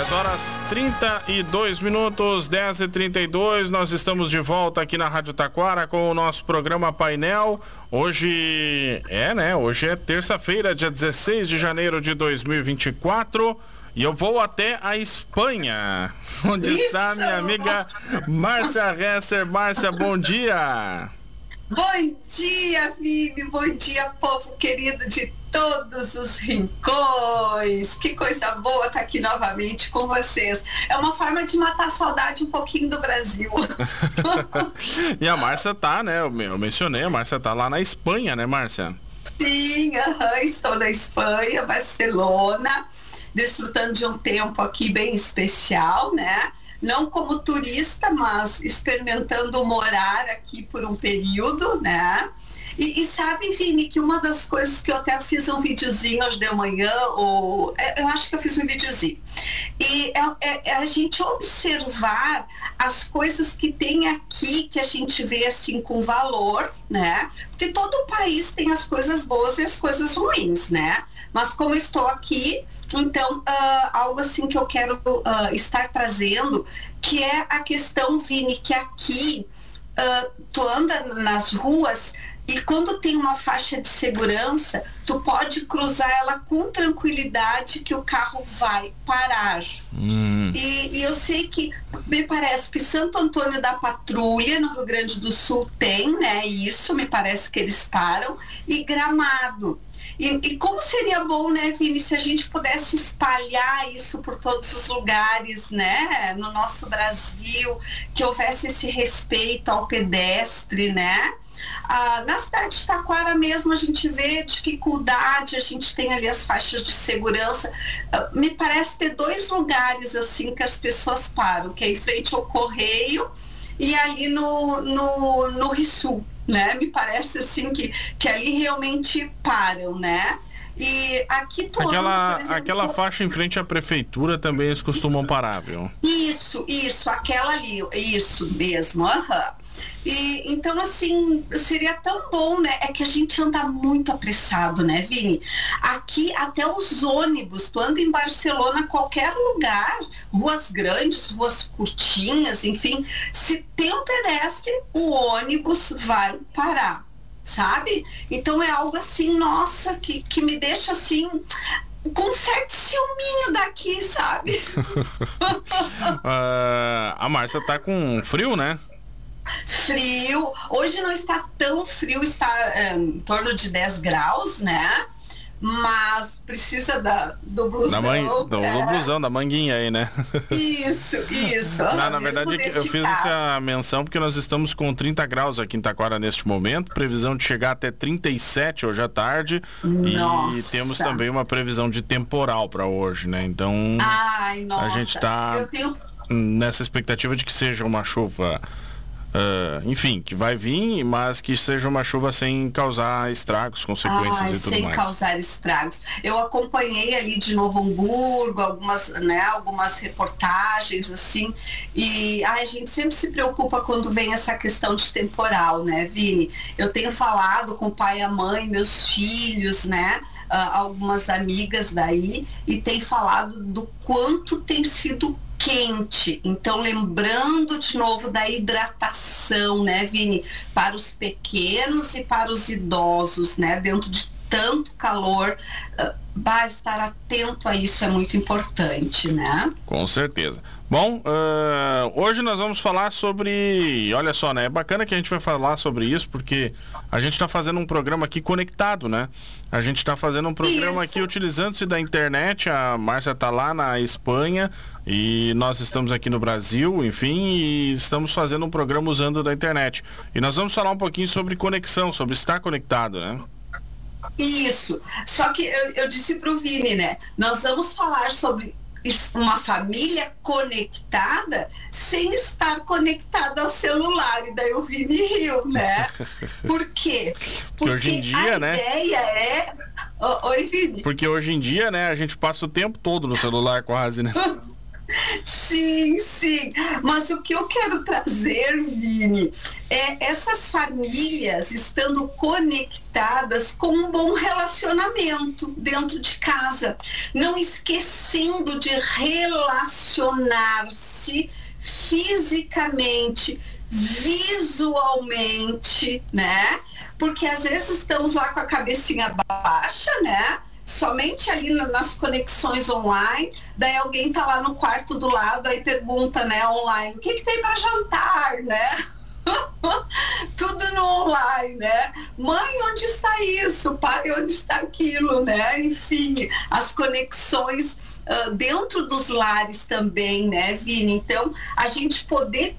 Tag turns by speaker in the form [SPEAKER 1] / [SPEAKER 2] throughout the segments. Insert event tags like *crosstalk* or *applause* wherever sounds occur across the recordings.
[SPEAKER 1] 10 horas 32 minutos, 10 e 32 nós estamos de volta aqui na Rádio Taquara com o nosso programa Painel. Hoje é, né? Hoje é terça-feira, dia 16 de janeiro de 2024. E eu vou até a Espanha, *laughs* onde Isso. está minha amiga Márcia Resser. Márcia, bom dia!
[SPEAKER 2] Bom dia, Vivi! Bom dia, povo querido de todos os rincões. Que coisa boa estar aqui novamente com vocês. É uma forma de matar a saudade um pouquinho do Brasil. *laughs*
[SPEAKER 1] e a Márcia tá, né? Eu mencionei, a Márcia tá lá na Espanha, né, Márcia?
[SPEAKER 2] Sim, uhum, estou na Espanha, Barcelona, desfrutando de um tempo aqui bem especial, né? Não como turista, mas experimentando morar aqui por um período, né? E, e, sabe, Vini, que uma das coisas que eu até fiz um videozinho hoje de manhã, ou é, eu acho que eu fiz um videozinho, e é, é, é, a gente observar as coisas que tem aqui que a gente vê assim com valor, né? Porque todo país tem as coisas boas e as coisas ruins, né? Mas como estou aqui, então uh, algo assim que eu quero uh, estar trazendo, que é a questão, Vini, que aqui uh, tu anda nas ruas e quando tem uma faixa de segurança, tu pode cruzar ela com tranquilidade que o carro vai parar. Hum. E, e, eu sei que me parece que Santo Antônio da Patrulha, no Rio Grande do Sul, tem, né? Isso, me parece que eles param. E Gramado. E, e, como seria bom, né, Vini, se a gente pudesse espalhar isso por todos os lugares, né, no nosso Brasil, que houvesse esse respeito ao pedestre, né? Ah, na cidade de Taquara mesmo a gente vê dificuldade, a gente tem ali as faixas de segurança. Ah, me parece ter dois lugares assim que as pessoas param, que é em frente ao correio e ali no, no, no Rissul, né? Me parece assim que, que ali realmente param, né? E aqui
[SPEAKER 1] tu aquela, exemplo, aquela faixa em frente à prefeitura também eles costumam parar, viu?
[SPEAKER 2] Isso, isso, aquela ali, isso mesmo, aham. E então assim, seria tão bom, né? É que a gente anda muito apressado, né, Vini? Aqui até os ônibus, tu anda em Barcelona, qualquer lugar, ruas grandes, ruas curtinhas, enfim, se tem um pedestre, o ônibus vai parar, sabe? Então é algo assim, nossa, que, que me deixa assim com um certo ciúminho daqui, sabe?
[SPEAKER 1] uh, *laughs* *laughs* a Márcia tá com frio, né?
[SPEAKER 2] Frio. Hoje não está tão frio, está é, em torno de 10 graus, né? Mas precisa da, do blusão. Da man,
[SPEAKER 1] do, é. do blusão, da manguinha aí, né?
[SPEAKER 2] Isso, isso. *laughs* Não,
[SPEAKER 1] na verdade, eu fiz casa. essa menção porque nós estamos com 30 graus aqui em Taquara neste momento. Previsão de chegar até 37 hoje à tarde. Nossa. E temos também uma previsão de temporal para hoje, né? Então,
[SPEAKER 2] Ai,
[SPEAKER 1] a gente está tenho... nessa expectativa de que seja uma chuva Uh, enfim, que vai vir, mas que seja uma chuva sem causar estragos, consequências Ai, e tudo
[SPEAKER 2] sem
[SPEAKER 1] mais.
[SPEAKER 2] Sem causar estragos. Eu acompanhei ali de Novo Hamburgo algumas, né, algumas reportagens assim, e ai, a gente sempre se preocupa quando vem essa questão de temporal, né, Vini? Eu tenho falado com o pai e a mãe, meus filhos, né? Uh, algumas amigas daí e tem falado do quanto tem sido quente. Então, lembrando de novo da hidratação, né, Vini, para os pequenos e para os idosos, né, dentro de tanto calor, uh, estar atento a isso é muito importante, né?
[SPEAKER 1] Com certeza. Bom, uh, hoje nós vamos falar sobre. Olha só, né? É bacana que a gente vai falar sobre isso, porque a gente está fazendo um programa aqui conectado, né? A gente está fazendo um programa isso. aqui utilizando-se da internet. A Márcia está lá na Espanha e nós estamos aqui no Brasil, enfim, e estamos fazendo um programa usando da internet. E nós vamos falar um pouquinho sobre conexão, sobre estar conectado, né?
[SPEAKER 2] Isso. Só que eu, eu disse para o Vini, né? Nós vamos falar sobre uma família conectada sem estar conectada ao celular. E daí o Vini riu, né? *laughs* Por quê?
[SPEAKER 1] Porque, Porque hoje em dia,
[SPEAKER 2] a
[SPEAKER 1] né?
[SPEAKER 2] ideia é. Oi, Vini.
[SPEAKER 1] Porque hoje em dia, né, a gente passa o tempo todo no celular quase, né? *laughs*
[SPEAKER 2] Sim, sim. Mas o que eu quero trazer, Vini, é essas famílias estando conectadas com um bom relacionamento dentro de casa, não esquecendo de relacionar-se fisicamente, visualmente, né? Porque às vezes estamos lá com a cabecinha baixa, né? Somente ali nas conexões online, daí alguém tá lá no quarto do lado, aí pergunta, né, online, o que, que tem para jantar, né? *laughs* Tudo no online, né? Mãe, onde está isso? Pai, onde está aquilo, né? Enfim, as conexões uh, dentro dos lares também, né, Vini? Então, a gente poder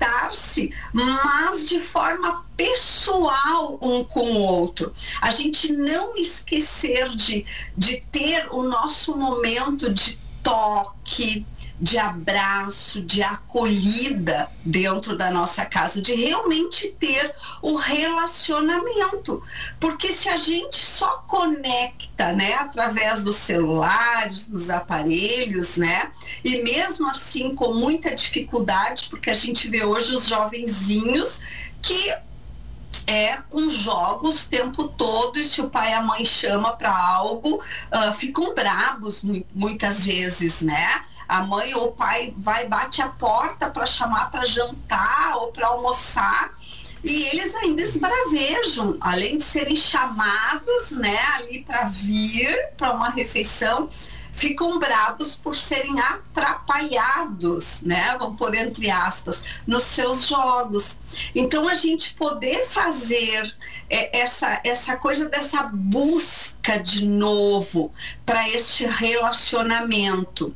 [SPEAKER 2] conectar-se, mas de forma pessoal um com o outro. A gente não esquecer de, de ter o nosso momento de toque, de abraço, de acolhida dentro da nossa casa, de realmente ter o relacionamento. Porque se a gente só conecta, né, através dos celulares, dos aparelhos, né, e mesmo assim com muita dificuldade, porque a gente vê hoje os jovenzinhos que é com jogos o tempo todo e se o pai e a mãe chama para algo, uh, ficam brabos muitas vezes, né? A mãe ou o pai vai bate a porta para chamar para jantar ou para almoçar e eles ainda esbravejam, além de serem chamados, né, ali para vir para uma refeição, ficam bravos por serem atrapalhados, né? Vamos por entre aspas, nos seus jogos. Então a gente poder fazer é, essa, essa coisa dessa busca de novo para este relacionamento.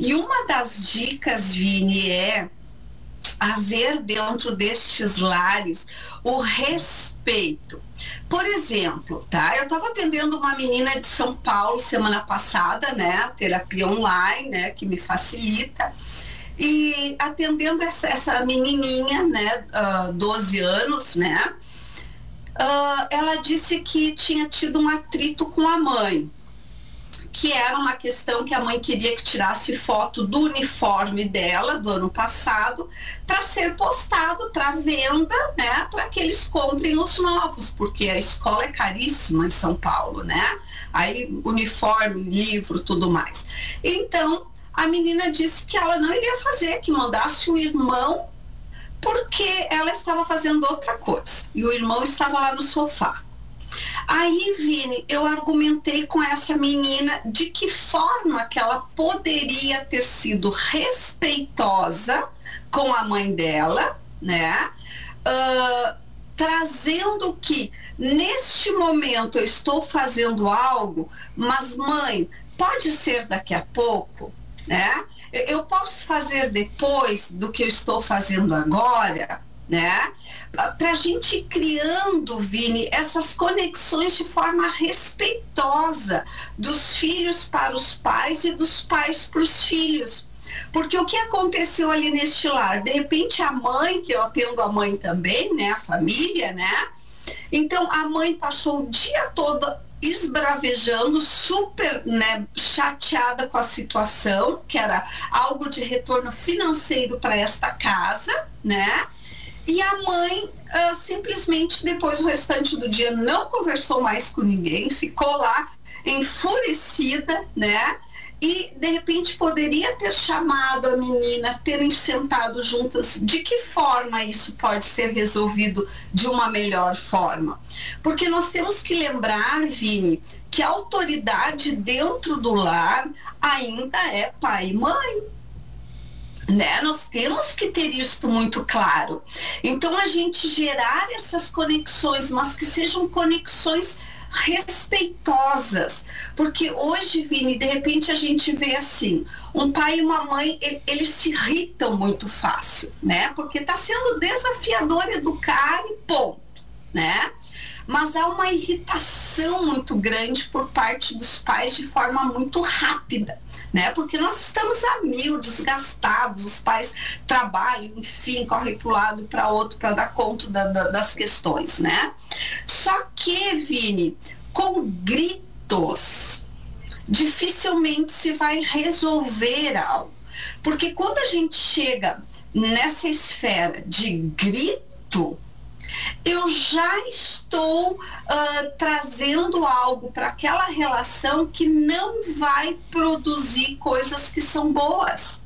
[SPEAKER 2] E uma das dicas, Vini, é haver dentro destes lares o respeito. Por exemplo, tá? Eu estava atendendo uma menina de São Paulo semana passada, né? Terapia online, né? Que me facilita. E atendendo essa, essa menininha, né? Uh, 12 anos, né? Uh, ela disse que tinha tido um atrito com a mãe que era uma questão que a mãe queria que tirasse foto do uniforme dela do ano passado para ser postado para venda, né, para que eles comprem os novos, porque a escola é caríssima em São Paulo, né? Aí uniforme, livro, tudo mais. Então, a menina disse que ela não iria fazer, que mandasse o irmão porque ela estava fazendo outra coisa e o irmão estava lá no sofá. Aí, Vini, eu argumentei com essa menina de que forma que ela poderia ter sido respeitosa com a mãe dela, né? Uh, trazendo que neste momento eu estou fazendo algo, mas mãe, pode ser daqui a pouco, né? Eu posso fazer depois do que eu estou fazendo agora, né? Para a gente ir criando, Vini, essas conexões de forma respeitosa dos filhos para os pais e dos pais para os filhos. Porque o que aconteceu ali neste lar? De repente a mãe, que eu atendo a mãe também, né? A família, né? Então a mãe passou o dia todo esbravejando, super né, chateada com a situação, que era algo de retorno financeiro para esta casa, né? E a mãe uh, simplesmente depois o restante do dia não conversou mais com ninguém, ficou lá enfurecida, né? E de repente poderia ter chamado a menina, terem sentado juntas. De que forma isso pode ser resolvido de uma melhor forma? Porque nós temos que lembrar, Vini, que a autoridade dentro do lar ainda é pai e mãe né? Nós temos que ter isso muito claro. Então a gente gerar essas conexões, mas que sejam conexões respeitosas, porque hoje, Vini, de repente a gente vê assim, um pai e uma mãe, eles se irritam muito fácil, né? Porque está sendo desafiador educar e ponto, né? Mas há uma irritação muito grande por parte dos pais de forma muito rápida, né? Porque nós estamos a mil, desgastados, os pais trabalham, enfim, correm para um lado para outro para dar conta da, da, das questões, né? Só que, Vini, com gritos, dificilmente se vai resolver algo. Porque quando a gente chega nessa esfera de grito, eu já estou uh, trazendo algo para aquela relação que não vai produzir coisas que são boas,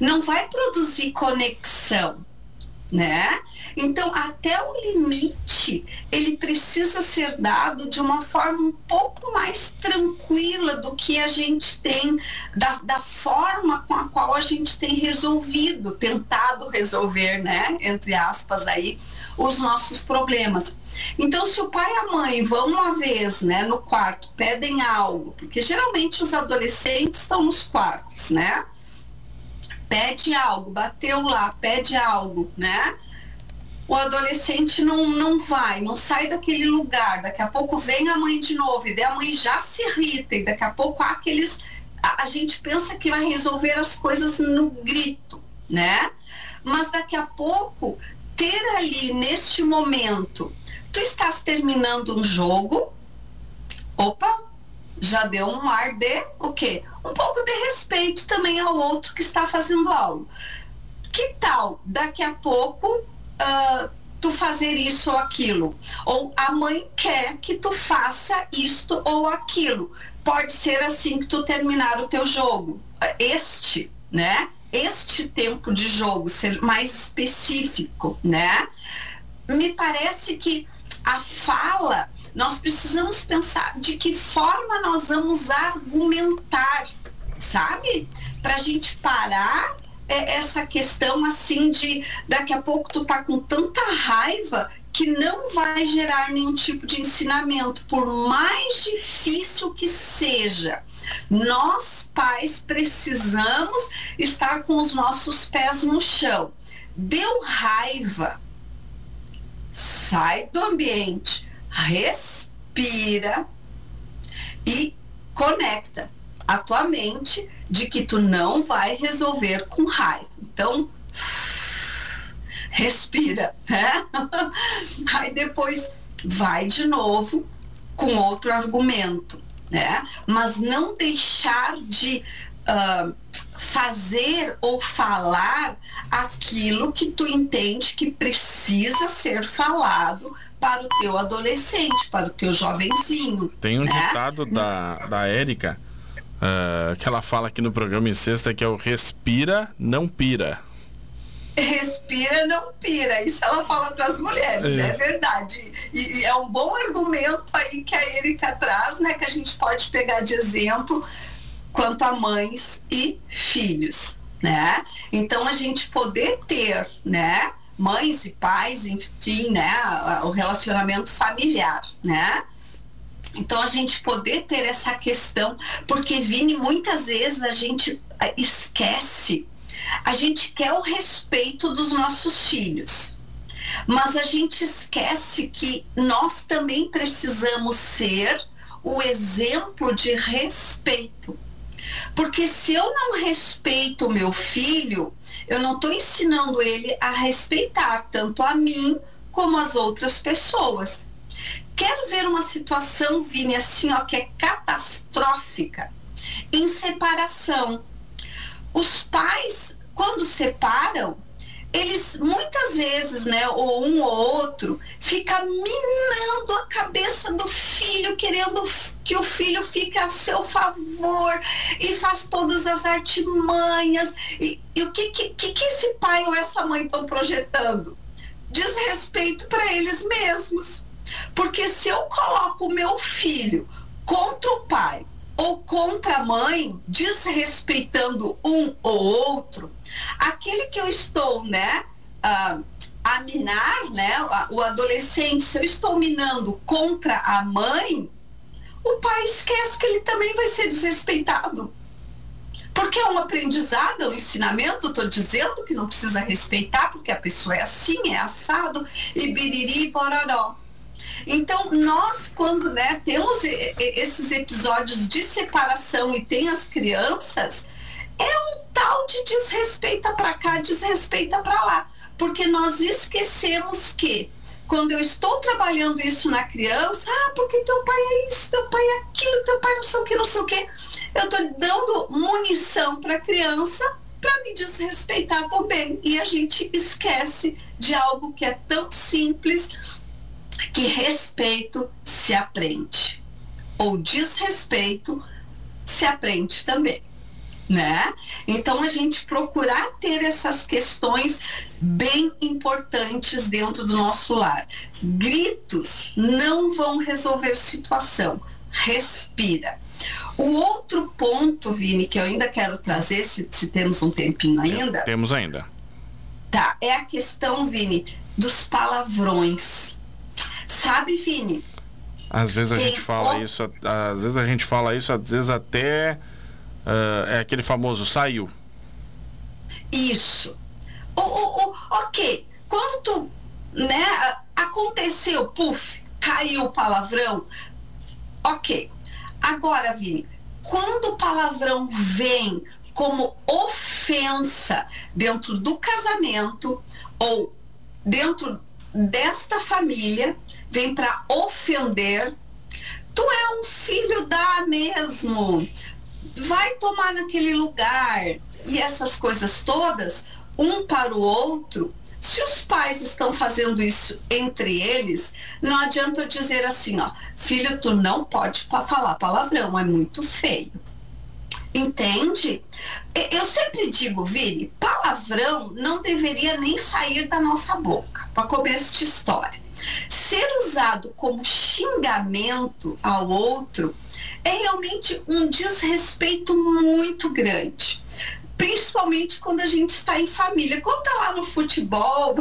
[SPEAKER 2] não vai produzir conexão, né? Então, até o limite, ele precisa ser dado de uma forma um pouco mais tranquila do que a gente tem, da, da forma com a qual a gente tem resolvido, tentado resolver, né? Entre aspas aí, os nossos problemas. Então, se o pai e a mãe vão uma vez né, no quarto, pedem algo, porque geralmente os adolescentes estão nos quartos, né? Pede algo, bateu lá, pede algo, né? o adolescente não, não vai, não sai daquele lugar. Daqui a pouco vem a mãe de novo, e daí a mãe já se irrita, e daqui a pouco há aqueles. A, a gente pensa que vai resolver as coisas no grito, né? Mas daqui a pouco, ter ali neste momento, tu estás terminando um jogo, opa, já deu um ar de o quê? Um pouco de respeito também ao outro que está fazendo algo. Que tal daqui a pouco uh, tu fazer isso ou aquilo. Ou a mãe quer que tu faça isto ou aquilo. Pode ser assim que tu terminar o teu jogo. Este, né? Este tempo de jogo ser mais específico, né? Me parece que a fala, nós precisamos pensar de que forma nós vamos argumentar, sabe? Para a gente parar é essa questão assim de daqui a pouco tu tá com tanta raiva que não vai gerar nenhum tipo de ensinamento, por mais difícil que seja. Nós, pais, precisamos estar com os nossos pés no chão. Deu raiva, sai do ambiente, respira e conecta a tua mente de que tu não vai resolver com raiva. Então, respira, né? *laughs* Aí depois vai de novo com outro argumento, né? Mas não deixar de uh, fazer ou falar aquilo que tu entende que precisa ser falado para o teu adolescente, para o teu jovenzinho.
[SPEAKER 1] Tem um né? ditado da, da Érica uh, que ela fala aqui no programa em sexta, que é o respira, não pira.
[SPEAKER 2] Respira, não pira. Isso ela fala para as mulheres, é. é verdade. E, e, é um bom argumento aí que a Erika traz, né? Que a gente pode pegar de exemplo quanto a mães e filhos, né? Então a gente poder ter, né? Mães e pais, enfim, né? O relacionamento familiar, né? Então a gente poder ter essa questão, porque Vini, muitas vezes a gente eh, esquece, a gente quer o respeito dos nossos filhos. Mas a gente esquece que nós também precisamos ser o exemplo de respeito. Porque se eu não respeito o meu filho, eu não estou ensinando ele a respeitar tanto a mim como as outras pessoas. Quero ver uma situação, Vini, assim, ó, que é catastrófica. Em separação. Os pais, quando separam, eles muitas vezes, né, ou um ou outro, fica minando a cabeça do filho, querendo que o filho fique a seu favor e faz todas as artimanhas. E, e o que, que, que esse pai ou essa mãe estão projetando? Desrespeito para eles mesmos. Porque se eu coloco o meu filho contra o pai ou contra a mãe, desrespeitando um ou outro, aquele que eu estou, né, uh, a minar, né, o adolescente, se eu estou minando contra a mãe, o pai esquece que ele também vai ser desrespeitado. Porque é um aprendizado, é um ensinamento, estou dizendo que não precisa respeitar, porque a pessoa é assim, é assado, e biriri e bororó. Então, nós, quando né, temos esses episódios de separação e tem as crianças, é um tal de desrespeita para cá, desrespeita para lá. Porque nós esquecemos que quando eu estou trabalhando isso na criança, ah, porque teu pai é isso, teu pai é aquilo, teu pai não sei o que, não sei o que. Eu estou dando munição para a criança para me desrespeitar também. E a gente esquece de algo que é tão simples que respeito se aprende. Ou desrespeito se aprende também. Né? Então a gente procurar ter essas questões bem importantes dentro do nosso lar. Gritos não vão resolver situação. Respira. O outro ponto, Vini, que eu ainda quero trazer, se, se temos um tempinho ainda.
[SPEAKER 1] Temos ainda.
[SPEAKER 2] Tá, é a questão, Vini, dos palavrões. Sabe, Vini?
[SPEAKER 1] Às vezes a gente fala o... isso, às vezes a gente fala isso, às vezes até uh, é aquele famoso saiu.
[SPEAKER 2] Isso. O, o, o, ok, quando tu, né, aconteceu, puf, caiu o palavrão, ok. Agora, Vini, quando o palavrão vem como ofensa dentro do casamento ou dentro desta família, vem para ofender, tu é um filho da mesmo, vai tomar naquele lugar e essas coisas todas, um para o outro, se os pais estão fazendo isso entre eles, não adianta eu dizer assim, ó, filho, tu não pode falar palavrão, é muito feio. Entende? Eu sempre digo, Vini, palavrão não deveria nem sair da nossa boca, para começo de história. Ser usado como xingamento ao outro é realmente um desrespeito muito grande principalmente quando a gente está em família. Quando tá lá no futebol,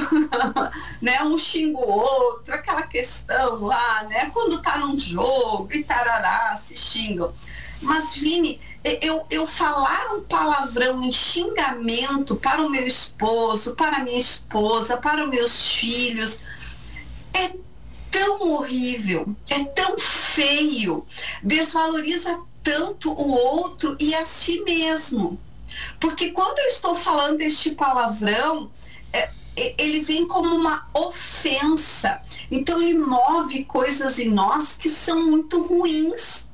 [SPEAKER 2] *laughs* né, um xinga o outro, aquela questão lá, né, quando tá num jogo e tarará, se xingam. Mas, Vini, eu, eu falar um palavrão em xingamento para o meu esposo, para a minha esposa, para os meus filhos, tão horrível, é tão feio, desvaloriza tanto o outro e a si mesmo. Porque quando eu estou falando este palavrão, é, ele vem como uma ofensa. Então ele move coisas em nós que são muito ruins.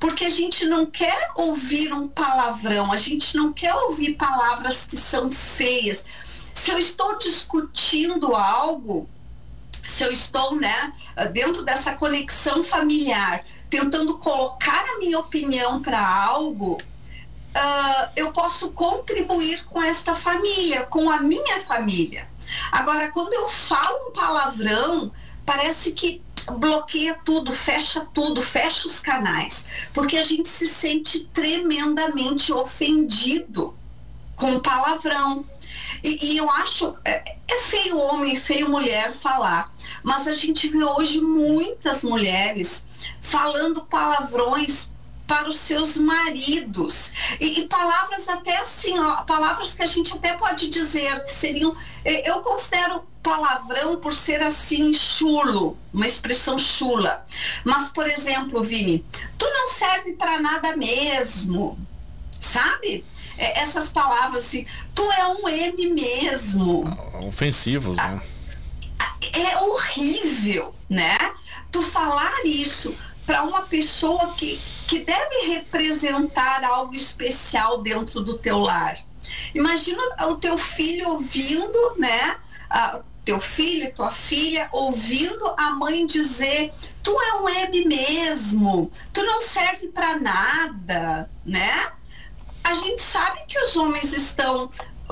[SPEAKER 2] Porque a gente não quer ouvir um palavrão, a gente não quer ouvir palavras que são feias. Se eu estou discutindo algo, se eu estou né, dentro dessa conexão familiar, tentando colocar a minha opinião para algo, uh, eu posso contribuir com esta família, com a minha família. Agora, quando eu falo um palavrão, parece que bloqueia tudo, fecha tudo, fecha os canais, porque a gente se sente tremendamente ofendido com palavrão. E, e eu acho, é, é, feio homem, feio mulher falar, mas a gente vê hoje muitas mulheres falando palavrões para os seus maridos. E, e, palavras até assim, ó, palavras que a gente até pode dizer que seriam. Eu considero palavrão por ser assim chulo, uma expressão chula. Mas, por exemplo, Vini, tu não serve para nada mesmo, sabe? É, essas palavras assim, tu é um M mesmo.
[SPEAKER 1] Ofensivos, né?
[SPEAKER 2] É horrível, né? Tu falar isso para uma pessoa que que deve representar algo especial dentro do teu lar. Imagina o teu filho ouvindo, né? A, teu filho, tua filha, ouvindo a mãe dizer: Tu é um M mesmo, tu não serve para nada, né? A gente sabe que os homens estão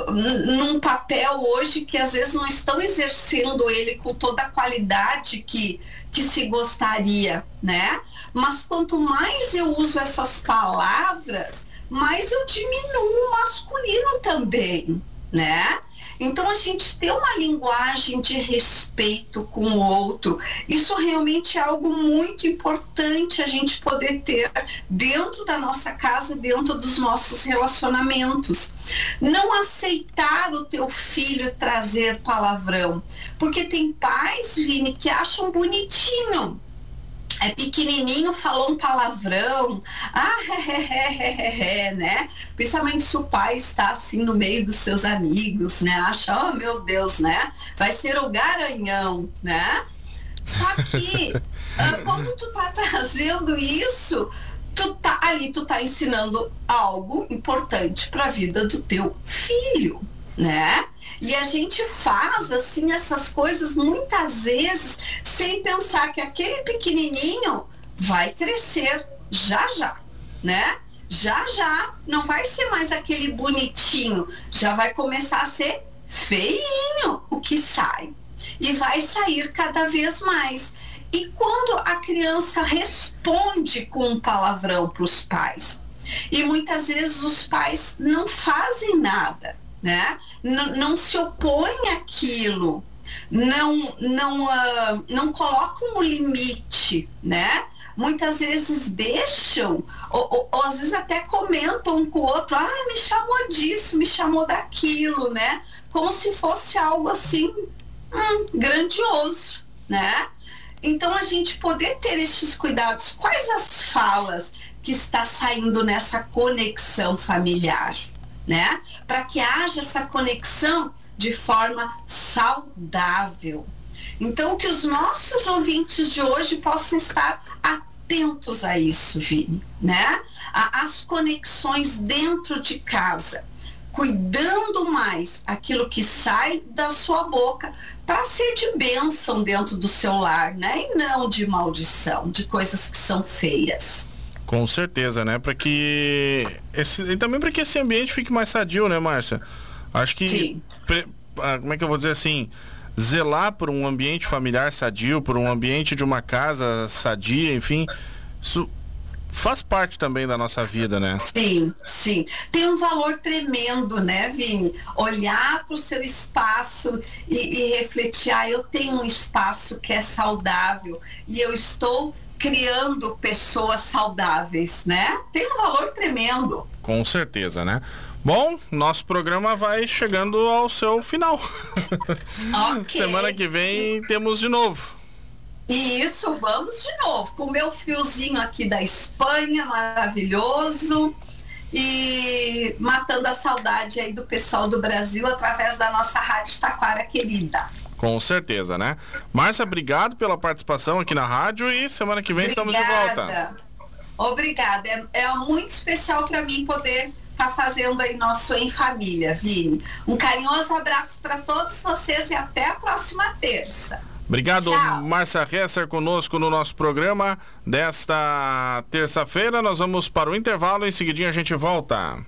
[SPEAKER 2] num papel hoje que às vezes não estão exercendo ele com toda a qualidade que, que se gostaria, né? Mas quanto mais eu uso essas palavras, mais eu diminuo o masculino também, né? Então, a gente ter uma linguagem de respeito com o outro, isso realmente é algo muito importante a gente poder ter dentro da nossa casa, dentro dos nossos relacionamentos. Não aceitar o teu filho trazer palavrão, porque tem pais, Vini, que acham bonitinho é pequenininho, falou um palavrão, ah, é, é, é, né? Principalmente se o pai está assim no meio dos seus amigos, né? Acha, oh meu Deus, né? Vai ser o garanhão, né? Só que uh, *laughs* quando tu tá trazendo isso, tu tá ali, tu tá ensinando algo importante para a vida do teu filho, né? E a gente faz assim essas coisas muitas vezes sem pensar que aquele pequenininho vai crescer já já, né? Já já não vai ser mais aquele bonitinho, já vai começar a ser feinho o que sai. E vai sair cada vez mais. E quando a criança responde com um palavrão para os pais, e muitas vezes os pais não fazem nada, né? N não se opõem àquilo, não, não, uh, não colocam o limite, né? Muitas vezes deixam, ou, ou, ou, às vezes até comentam um com o outro, ah, me chamou disso, me chamou daquilo, né? Como se fosse algo assim hum, grandioso, né? Então a gente poder ter estes cuidados, quais as falas que está saindo nessa conexão familiar? Né? Para que haja essa conexão de forma saudável. Então, que os nossos ouvintes de hoje possam estar atentos a isso, Vini, né? As conexões dentro de casa, cuidando mais aquilo que sai da sua boca para ser de bênção dentro do seu lar, né? E não de maldição, de coisas que são feias.
[SPEAKER 1] Com certeza, né? Para que esse e também para que esse ambiente fique mais sadio, né, Márcia? Acho que pre, ah, como é que eu vou dizer assim, zelar por um ambiente familiar sadio, por um ambiente de uma casa sadia, enfim, isso faz parte também da nossa vida, né?
[SPEAKER 2] Sim, sim. Tem um valor tremendo, né, Vini? Olhar para o seu espaço e, e refletir, ah, eu tenho um espaço que é saudável e eu estou criando pessoas saudáveis, né? Tem um valor tremendo.
[SPEAKER 1] Com certeza, né? Bom, nosso programa vai chegando ao seu final. Okay. *laughs* Semana que vem temos de novo.
[SPEAKER 2] Isso, vamos de novo. Com o meu fiozinho aqui da Espanha, maravilhoso. E matando a saudade aí do pessoal do Brasil através da nossa Rádio Taquara querida.
[SPEAKER 1] Com certeza, né? Márcia, obrigado pela participação aqui na rádio e semana que vem Obrigada. estamos de volta.
[SPEAKER 2] Obrigada. É, é muito especial para mim poder estar tá fazendo aí nosso Em Família, Vini. Um carinhoso abraço para todos vocês e até a próxima terça.
[SPEAKER 1] Obrigado, Márcia Hesser, conosco no nosso programa desta terça-feira. Nós vamos para o intervalo, em seguidinho a gente volta.